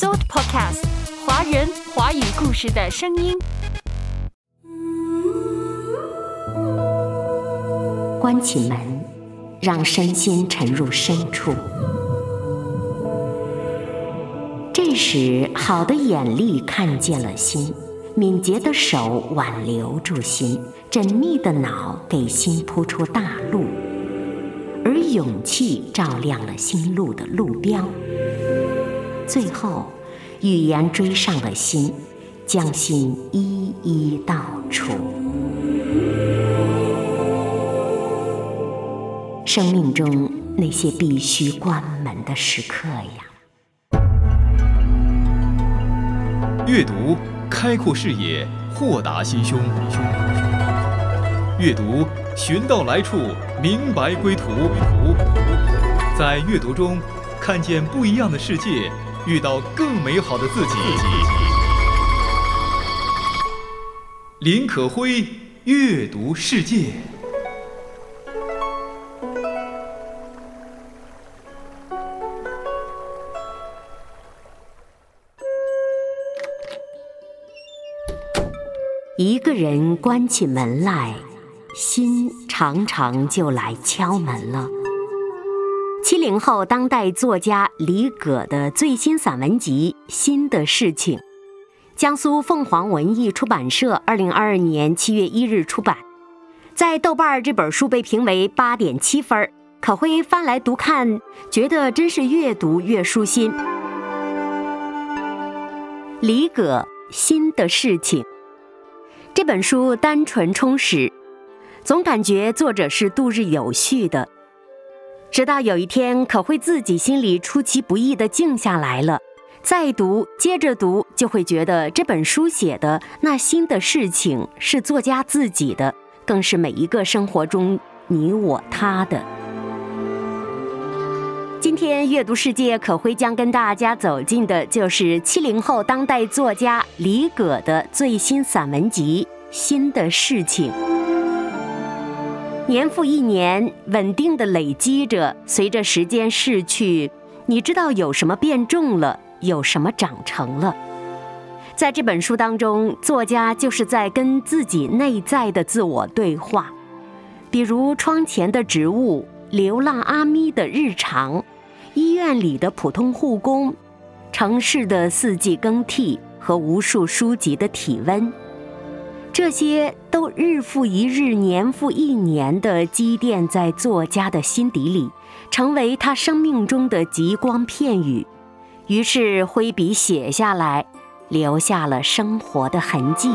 Sound Podcast，华人华语故事的声音。关起门，让身心沉入深处。这时，好的眼力看见了心，敏捷的手挽留住心，缜密的脑给心铺出大路，而勇气照亮了心路的路标。最后，语言追上了心，将心一一道出。生命中那些必须关门的时刻呀。阅读开阔视野，豁达心胸。阅读寻到来处，明白归途。在阅读中，看见不一样的世界。遇到更美好的自己。林可辉阅读世界。一个人关起门来，心常常就来敲门了。七零后当代作家李葛的最新散文集《新的事情》，江苏凤凰文艺出版社二零二二年七月一日出版。在豆瓣这本书被评为八点七分，可辉翻来读看，觉得真是越读越舒心。李葛《新的事情》这本书单纯充实，总感觉作者是度日有序的。直到有一天，可会自己心里出其不意的静下来了，再读，接着读，就会觉得这本书写的那新的事情是作家自己的，更是每一个生活中你我他的。今天阅读世界，可会将跟大家走进的就是七零后当代作家李葛的最新散文集《新的事情》。年复一年，稳定的累积着。随着时间逝去，你知道有什么变重了，有什么长成了。在这本书当中，作家就是在跟自己内在的自我对话。比如窗前的植物、流浪阿咪的日常、医院里的普通护工、城市的四季更替和无数书籍的体温。这些都日复一日、年复一年地积淀在作家的心底里，成为他生命中的极光片语。于是挥笔写下来，留下了生活的痕迹。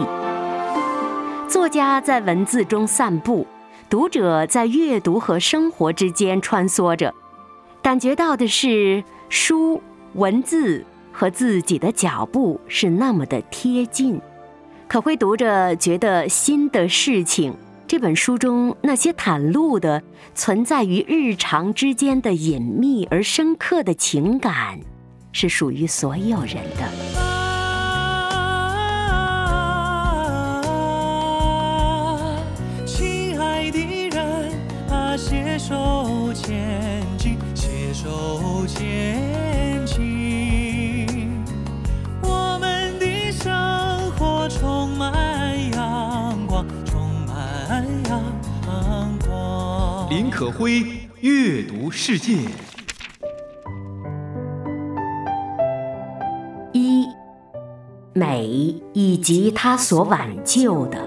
作家在文字中散步，读者在阅读和生活之间穿梭着，感觉到的是书、文字和自己的脚步是那么的贴近。可会读着觉得新的事情，这本书中那些袒露的存在于日常之间的隐秘而深刻的情感，是属于所有人的。亲爱的人，啊，携手前林可辉阅读世界。一美以及他所挽救的，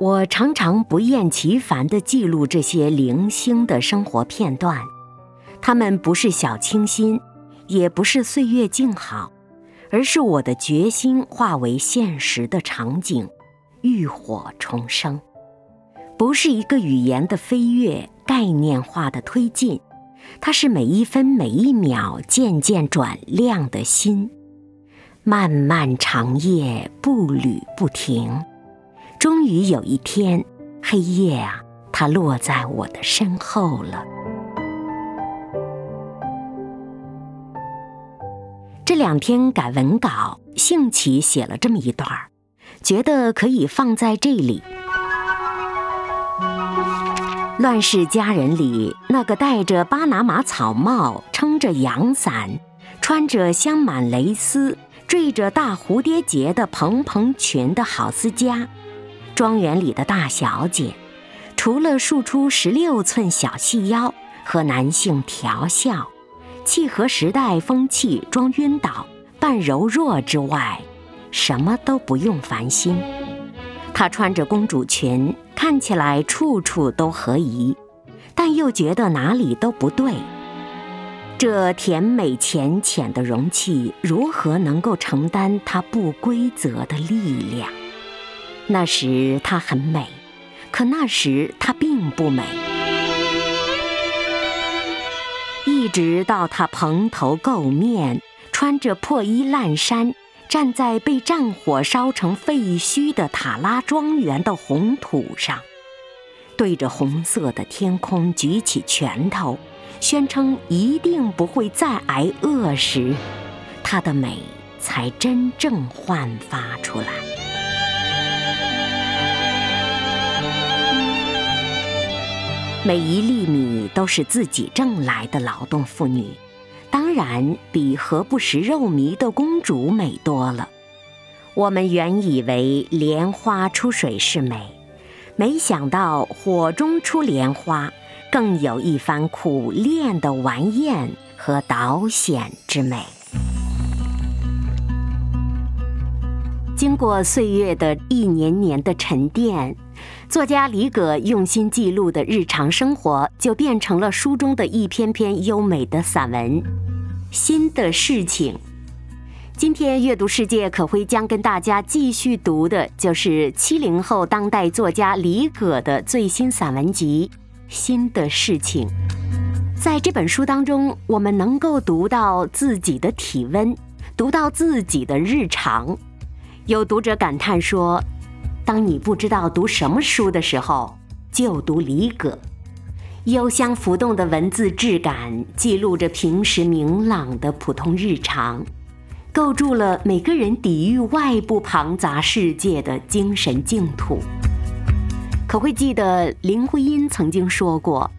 我常常不厌其烦地记录这些零星的生活片段，他们不是小清新，也不是岁月静好。而是我的决心化为现实的场景，浴火重生，不是一个语言的飞跃，概念化的推进，它是每一分每一秒渐渐转亮的心，漫漫长夜步履不停，终于有一天，黑夜啊，它落在我的身后了。这两天改文稿，兴起写了这么一段儿，觉得可以放在这里。乱世佳人里那个戴着巴拿马草帽、撑着阳伞、穿着镶满蕾丝、缀着大蝴蝶结的蓬蓬裙的郝思嘉，庄园里的大小姐，除了竖出十六寸小细腰和男性调笑，契合时代风气、装晕倒、扮柔弱之外，什么都不用烦心。她穿着公主裙，看起来处处都合宜，但又觉得哪里都不对。这甜美浅浅的容器，如何能够承担它不规则的力量？那时她很美，可那时她并不美。一直到她蓬头垢面，穿着破衣烂衫。站在被战火烧成废墟的塔拉庄园的红土上，对着红色的天空举起拳头，宣称一定不会再挨饿时，她的美才真正焕发出来。每一粒米都是自己挣来的劳动妇女。当然比何不食肉糜的公主美多了。我们原以为莲花出水是美，没想到火中出莲花，更有一番苦练的玩艳和导显之美。经过岁月的一年年的沉淀，作家李葛用心记录的日常生活，就变成了书中的一篇篇优美的散文。新的事情，今天阅读世界可会将跟大家继续读的，就是七零后当代作家李葛的最新散文集《新的事情》。在这本书当中，我们能够读到自己的体温，读到自己的日常。有读者感叹说：“当你不知道读什么书的时候，就读李葛。”幽香浮动的文字质感，记录着平时明朗的普通日常，构筑了每个人抵御外部庞杂世界的精神净土。可会记得林徽因曾经说过，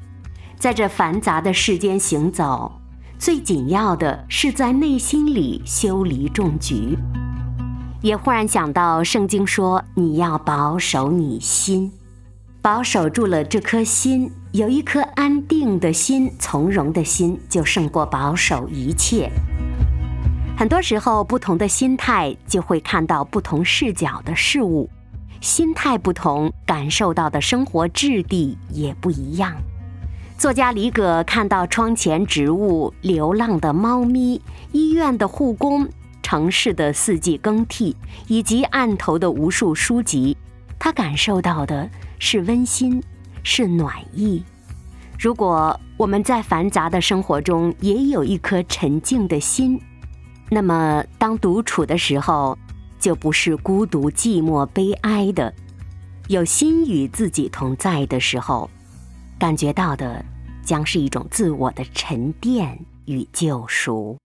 在这繁杂的世间行走，最紧要的是在内心里修篱种菊。也忽然想到圣经说，你要保守你心。保守住了这颗心，有一颗安定的心、从容的心，就胜过保守一切。很多时候，不同的心态就会看到不同视角的事物，心态不同，感受到的生活质地也不一样。作家李葛看到窗前植物、流浪的猫咪、医院的护工、城市的四季更替，以及案头的无数书籍，他感受到的。是温馨，是暖意。如果我们在繁杂的生活中也有一颗沉静的心，那么当独处的时候，就不是孤独、寂寞、悲哀的。有心与自己同在的时候，感觉到的将是一种自我的沉淀与救赎。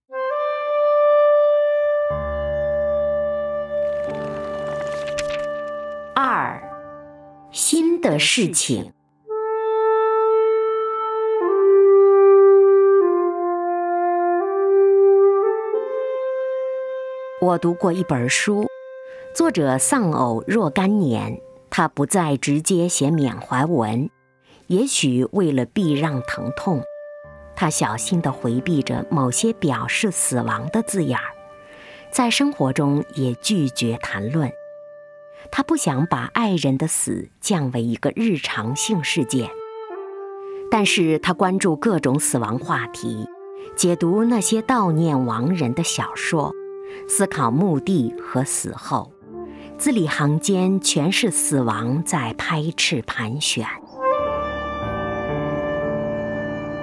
二。新的事情。我读过一本书，作者丧偶若干年，他不再直接写缅怀文，也许为了避让疼痛，他小心地回避着某些表示死亡的字眼儿，在生活中也拒绝谈论。他不想把爱人的死降为一个日常性事件，但是他关注各种死亡话题，解读那些悼念亡人的小说，思考墓地和死后，字里行间全是死亡在拍翅盘旋。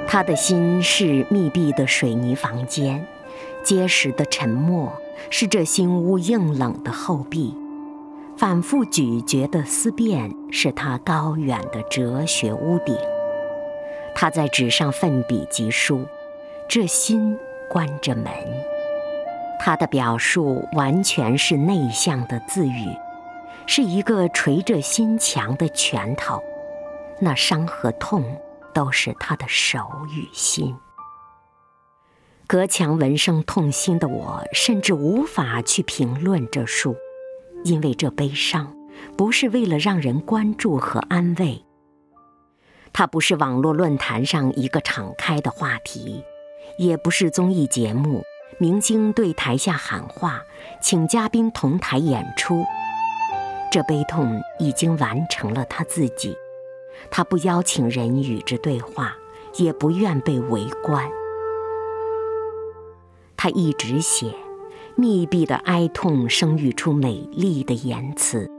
他的心是密闭的水泥房间，结实的沉默是这新屋硬冷的后壁。反复咀嚼的思辨是他高远的哲学屋顶。他在纸上奋笔疾书，这心关着门。他的表述完全是内向的自语，是一个捶着心墙的拳头。那伤和痛都是他的手与心。隔墙闻声痛心的我，甚至无法去评论这书，因为这悲伤不是为了让人关注和安慰。它不是网络论坛上一个敞开的话题，也不是综艺节目，明星对台下喊话，请嘉宾同台演出。这悲痛已经完成了他自己，他不邀请人与之对话，也不愿被围观。他一直写，密闭的哀痛生育出美丽的言辞，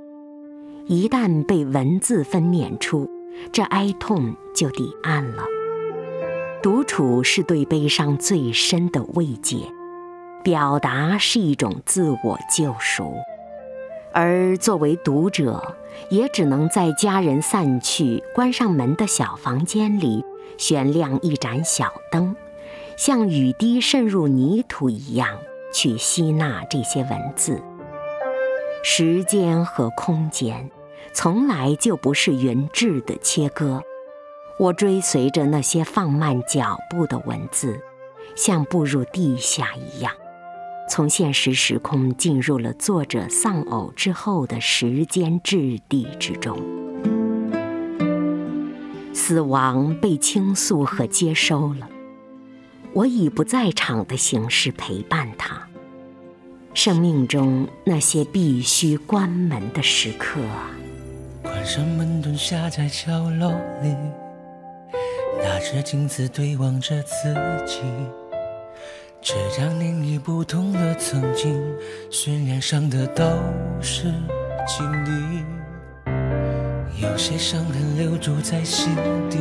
一旦被文字分娩出，这哀痛就抵岸了。独处是对悲伤最深的慰藉，表达是一种自我救赎。而作为读者，也只能在家人散去、关上门的小房间里，悬亮一盏小灯，像雨滴渗入泥土一样去吸纳这些文字。时间和空间，从来就不是匀质的切割。我追随着那些放慢脚步的文字，像步入地下一样。从现实时空进入了作者丧偶之后的时间质地之中，死亡被倾诉和接收了，我以不在场的形式陪伴他。生命中那些必须关门的时刻，关上门蹲下在角落里，拿着镜子对望着自己。这张脸已不同的曾经，渲染上的都是经历。有些伤痕留住在心底，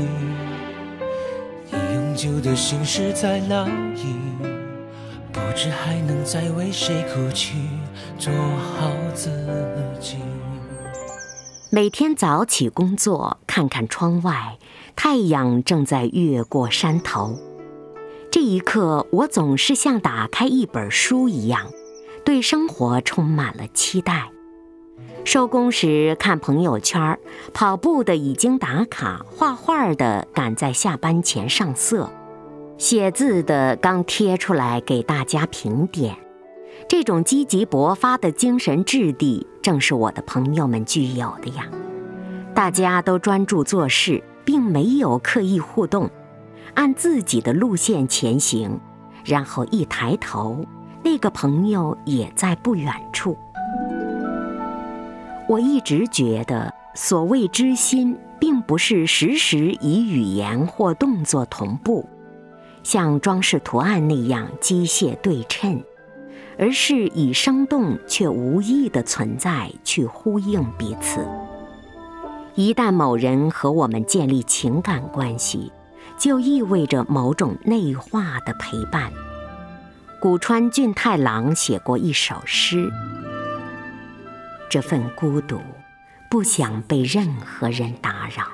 已永久的心事在哪里？不知还能再为谁哭泣，做好自己。每天早起工作，看看窗外，太阳正在越过山头。这一刻，我总是像打开一本书一样，对生活充满了期待。收工时看朋友圈，跑步的已经打卡，画画的赶在下班前上色，写字的刚贴出来给大家评点。这种积极勃发的精神质地，正是我的朋友们具有的呀。大家都专注做事，并没有刻意互动。按自己的路线前行，然后一抬头，那个朋友也在不远处。我一直觉得，所谓知心，并不是时时以语言或动作同步，像装饰图案那样机械对称，而是以生动却无意的存在去呼应彼此。一旦某人和我们建立情感关系，就意味着某种内化的陪伴。古川俊太郎写过一首诗：“这份孤独，不想被任何人打扰。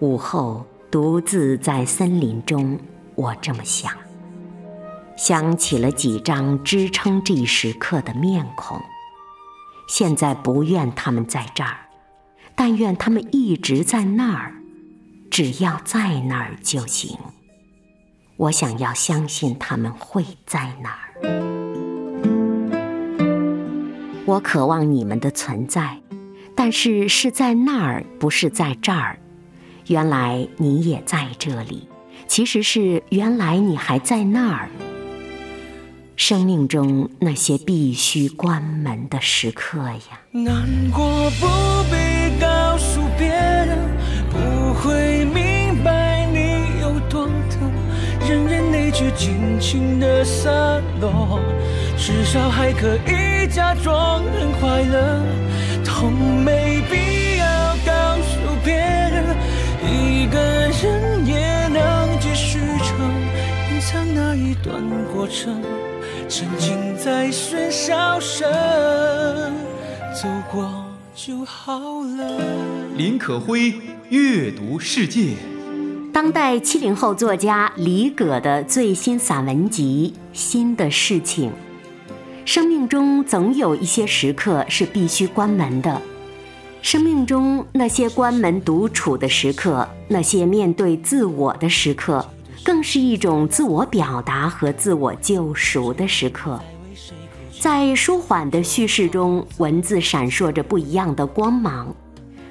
午后独自在森林中，我这么想，想起了几张支撑这一时刻的面孔。现在不愿他们在这儿，但愿他们一直在那儿。”只要在那儿就行。我想要相信他们会在那儿。我渴望你们的存在，但是是在那儿，不是在这儿。原来你也在这里，其实是原来你还在那儿。生命中那些必须关门的时刻呀。难过不必告诉别人。尽情的洒落，至少还可以假装很快乐。痛没必要告诉别人，一个人也能继续撑。隐藏那一段过程，沉浸在喧嚣声，走过就好了。林可辉。阅读世界，当代七零后作家李葛的最新散文集《新的事情》。生命中总有一些时刻是必须关门的，生命中那些关门独处的时刻，那些面对自我的时刻，更是一种自我表达和自我救赎的时刻。在舒缓的叙事中，文字闪烁着不一样的光芒，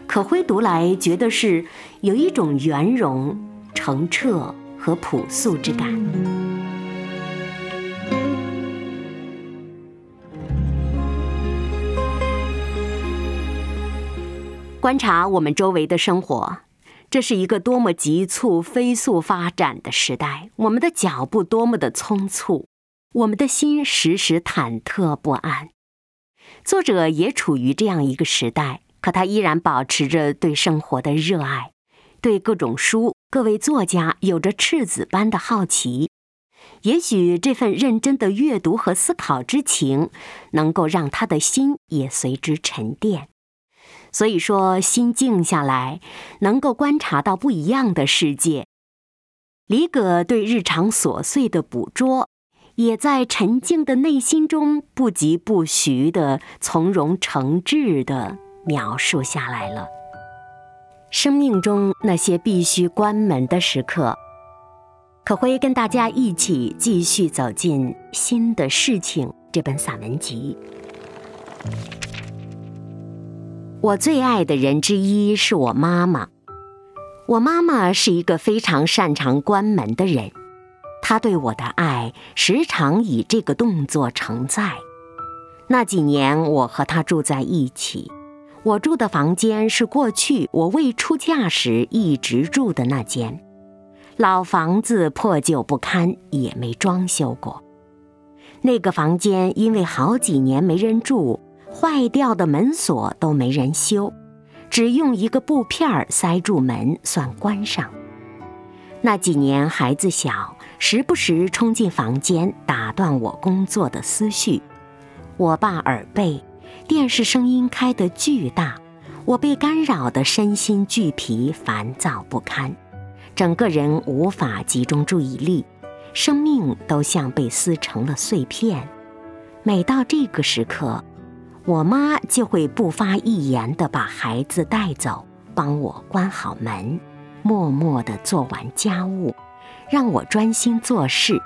可辉读来觉得是有一种圆融、澄澈和朴素之感。观察我们周围的生活，这是一个多么急促、飞速发展的时代。我们的脚步多么的匆促，我们的心时时忐忑不安。作者也处于这样一个时代，可他依然保持着对生活的热爱，对各种书、各位作家有着赤子般的好奇。也许这份认真的阅读和思考之情，能够让他的心也随之沉淀。所以说，心静下来，能够观察到不一样的世界。李葛对日常琐碎的捕捉，也在沉静的内心中不疾不徐的从容诚挚的描述下来了。生命中那些必须关门的时刻，可会跟大家一起继续走进《新的事情》这本散文集。我最爱的人之一是我妈妈。我妈妈是一个非常擅长关门的人，她对我的爱时常以这个动作承载。那几年，我和她住在一起，我住的房间是过去我未出嫁时一直住的那间，老房子破旧不堪，也没装修过。那个房间因为好几年没人住。坏掉的门锁都没人修，只用一个布片儿塞住门算关上。那几年孩子小，时不时冲进房间打断我工作的思绪。我爸耳背，电视声音开得巨大，我被干扰的身心俱疲，烦躁不堪，整个人无法集中注意力，生命都像被撕成了碎片。每到这个时刻。我妈就会不发一言地把孩子带走，帮我关好门，默默地做完家务，让我专心做事。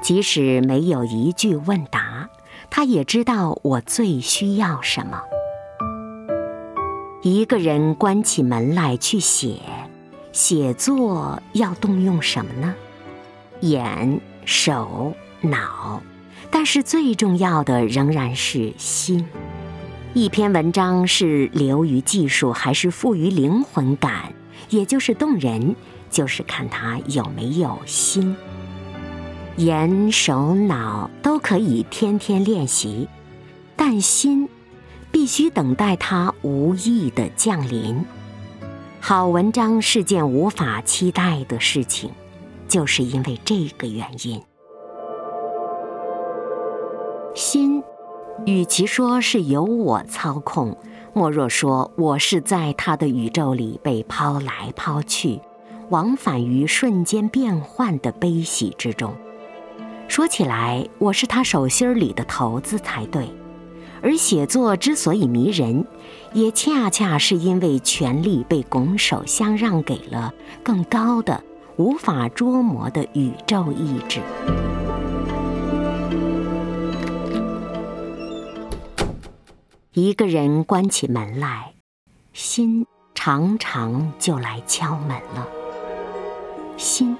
即使没有一句问答，他也知道我最需要什么。一个人关起门来去写，写作要动用什么呢？眼、手、脑。但是最重要的仍然是心。一篇文章是流于技术还是富于灵魂感，也就是动人，就是看他有没有心。眼、手、脑都可以天天练习，但心必须等待它无意的降临。好文章是件无法期待的事情，就是因为这个原因。心，与其说是由我操控，莫若说我是在他的宇宙里被抛来抛去，往返于瞬间变幻的悲喜之中。说起来，我是他手心里的骰子才对。而写作之所以迷人，也恰恰是因为权力被拱手相让给了更高的、无法捉摸的宇宙意志。一个人关起门来，心常常就来敲门了。心，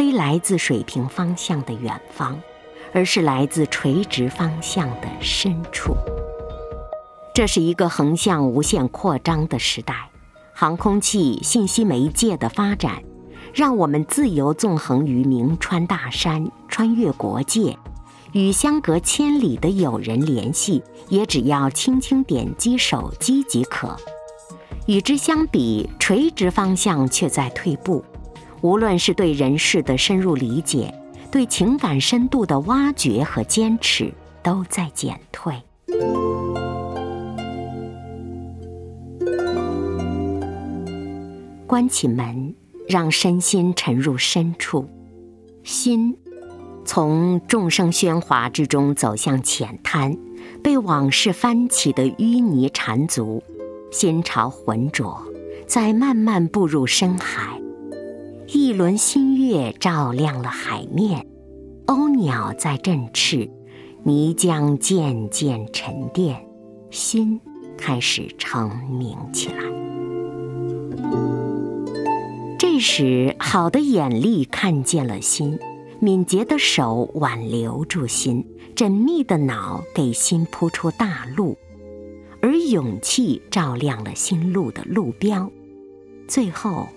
非来自水平方向的远方，而是来自垂直方向的深处。这是一个横向无限扩张的时代，航空器、信息媒介的发展，让我们自由纵横于名川大山，穿越国界。与相隔千里的友人联系，也只要轻轻点击手机即可。与之相比，垂直方向却在退步。无论是对人事的深入理解，对情感深度的挖掘和坚持，都在减退。关起门，让身心沉入深处，心。从众生喧哗之中走向浅滩，被往事翻起的淤泥缠足，心潮浑浊，在慢慢步入深海。一轮新月照亮了海面，鸥鸟在振翅，泥浆渐渐沉淀，心开始澄明起来。这时，好的眼力看见了心，敏捷的手挽留住心，缜密的脑给心铺出大路。而勇气照亮了心路的路标，最后，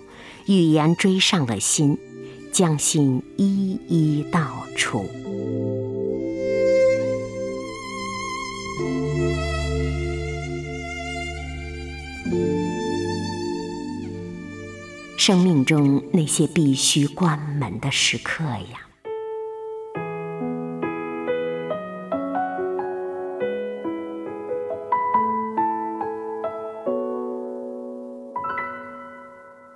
语言追上了心，将心一一道出。生命中那些必须关门的时刻呀。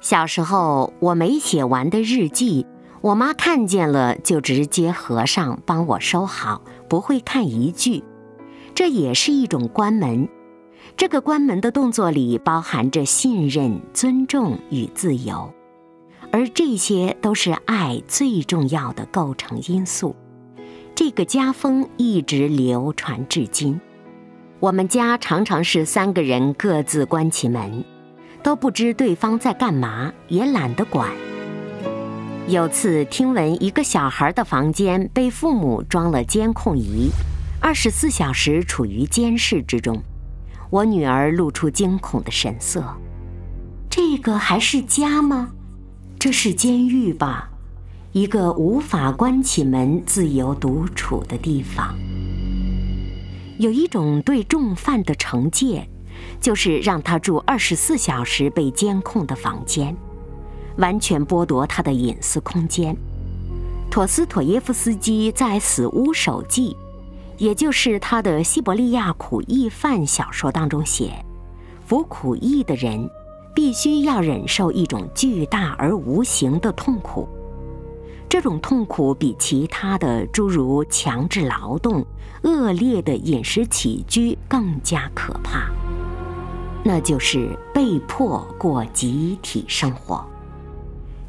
小时候，我没写完的日记，我妈看见了就直接合上，帮我收好，不会看一句。这也是一种关门。这个关门的动作里包含着信任、尊重与自由，而这些都是爱最重要的构成因素。这个家风一直流传至今。我们家常常是三个人各自关起门。都不知对方在干嘛，也懒得管。有次听闻一个小孩的房间被父母装了监控仪，二十四小时处于监视之中，我女儿露出惊恐的神色。这个还是家吗？这是监狱吧？一个无法关起门、自由独处的地方。有一种对重犯的惩戒。就是让他住二十四小时被监控的房间，完全剥夺他的隐私空间。陀思妥耶夫斯基在《死屋手记》，也就是他的西伯利亚苦役犯小说当中写，服苦役的人必须要忍受一种巨大而无形的痛苦，这种痛苦比其他的诸如强制劳动、恶劣的饮食起居更加可怕。那就是被迫过集体生活。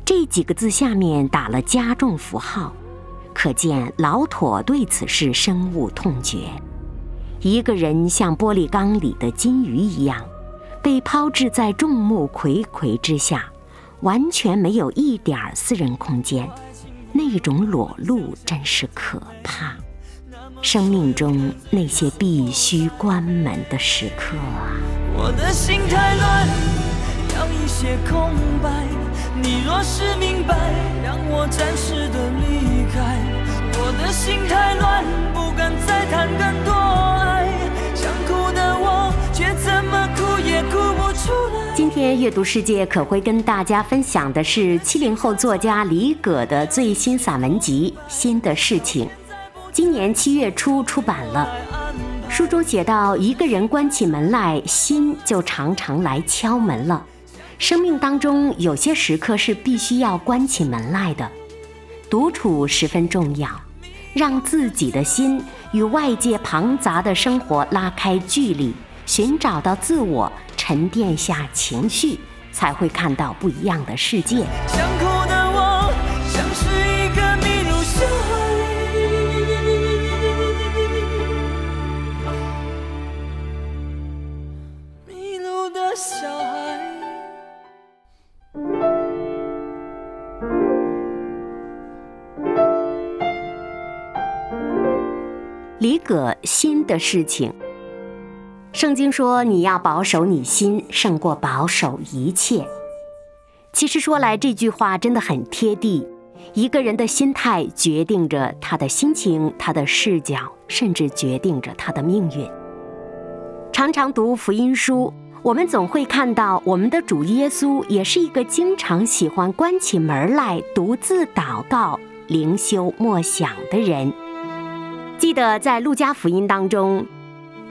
这几个字下面打了加重符号，可见老妥对此事深恶痛绝。一个人像玻璃缸里的金鱼一样，被抛掷在众目睽睽之下，完全没有一点私人空间，那种裸露真是可怕。生命中那些必须关门的时刻啊！我的心太乱，要一些空白。你若是明白，让我暂时的离开。我的心太乱，不敢再谈更多爱。想哭的我，却怎么哭也哭不出来。今天阅读世界可会跟大家分享的是七零后作家李葛的最新散文集《新的事情》。今年七月初出版了，书中写到，一个人关起门来，心就常常来敲门了。生命当中有些时刻是必须要关起门来的，独处十分重要，让自己的心与外界庞杂的生活拉开距离，寻找到自我，沉淀下情绪，才会看到不一样的世界。李葛心的事情，圣经说你要保守你心，胜过保守一切。其实说来这句话真的很贴地。一个人的心态决定着他的心情，他的视角，甚至决定着他的命运。常常读福音书，我们总会看到我们的主耶稣也是一个经常喜欢关起门来独自祷告、灵修默想的人。记得在路加福音当中，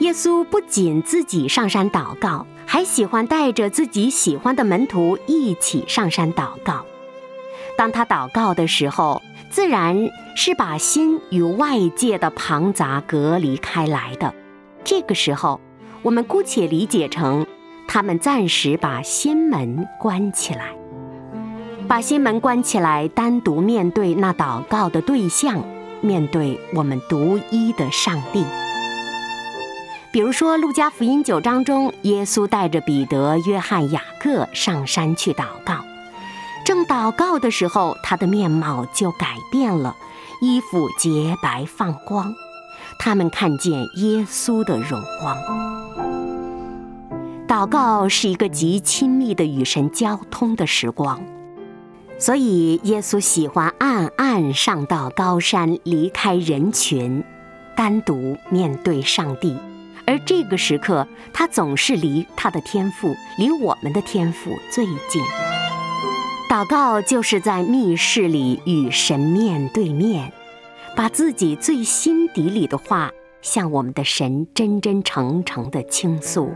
耶稣不仅自己上山祷告，还喜欢带着自己喜欢的门徒一起上山祷告。当他祷告的时候，自然是把心与外界的庞杂隔离开来的。这个时候，我们姑且理解成他们暂时把心门关起来，把心门关起来，单独面对那祷告的对象，面对我们独一的上帝。比如说，《路加福音》九章中，耶稣带着彼得、约翰、雅各上山去祷告。正祷告的时候，他的面貌就改变了，衣服洁白放光。他们看见耶稣的荣光。祷告是一个极亲密的与神交通的时光，所以耶稣喜欢暗暗上到高山，离开人群，单独面对上帝。而这个时刻，他总是离他的天赋，离我们的天赋最近。祷告就是在密室里与神面对面，把自己最心底里的话向我们的神真真诚诚的倾诉。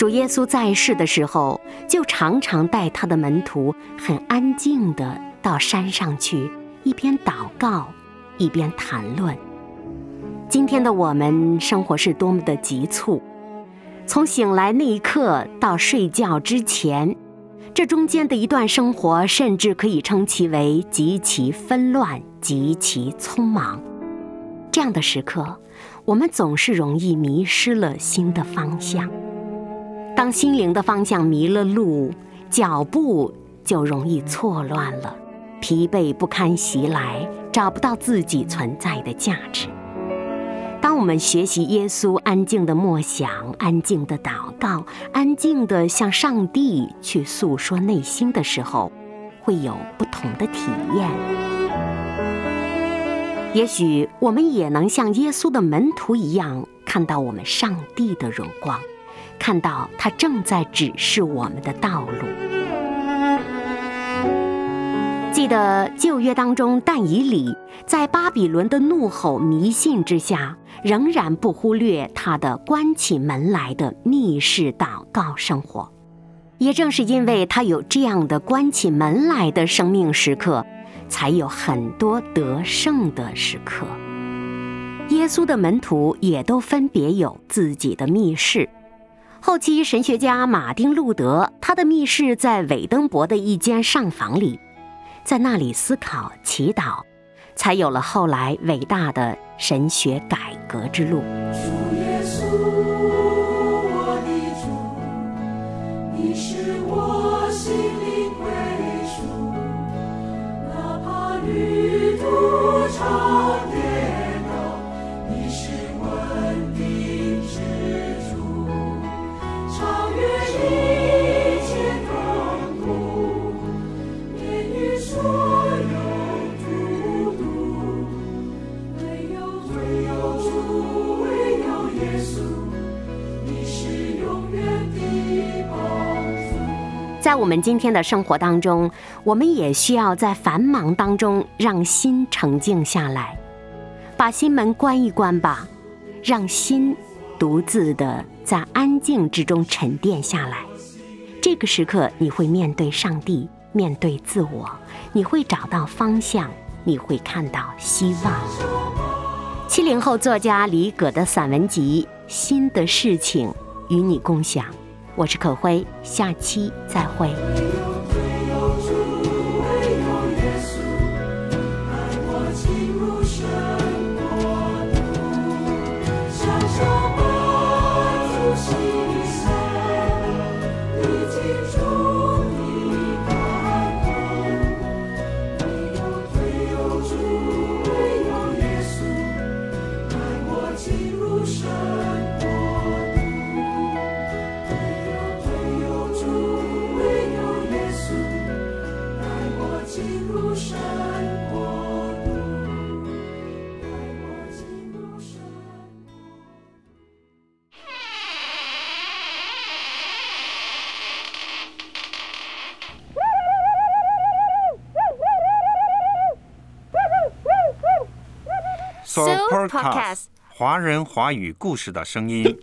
主耶稣在世的时候，就常常带他的门徒很安静地到山上去。一边祷告，一边谈论。今天的我们生活是多么的急促，从醒来那一刻到睡觉之前，这中间的一段生活，甚至可以称其为极其纷乱、极其匆忙。这样的时刻，我们总是容易迷失了新的方向。当心灵的方向迷了路，脚步就容易错乱了。疲惫不堪袭来，找不到自己存在的价值。当我们学习耶稣安静的默想、安静的祷告、安静的向上帝去诉说内心的时候，会有不同的体验。也许我们也能像耶稣的门徒一样，看到我们上帝的荣光，看到他正在指示我们的道路。记得旧约当中，但以理在巴比伦的怒吼迷信之下，仍然不忽略他的关起门来的密室祷告生活。也正是因为他有这样的关起门来的生命时刻，才有很多得胜的时刻。耶稣的门徒也都分别有自己的密室。后期神学家马丁路德，他的密室在韦登伯的一间上房里。在那里思考、祈祷，才有了后来伟大的神学改革之路。在我们今天的生活当中，我们也需要在繁忙当中让心沉静下来，把心门关一关吧，让心独自的在安静之中沉淀下来。这个时刻，你会面对上帝，面对自我，你会找到方向，你会看到希望。七零后作家李葛的散文集《新的事情》，与你共享。我是可辉，下期再会。Podcast，华人华语故事的声音。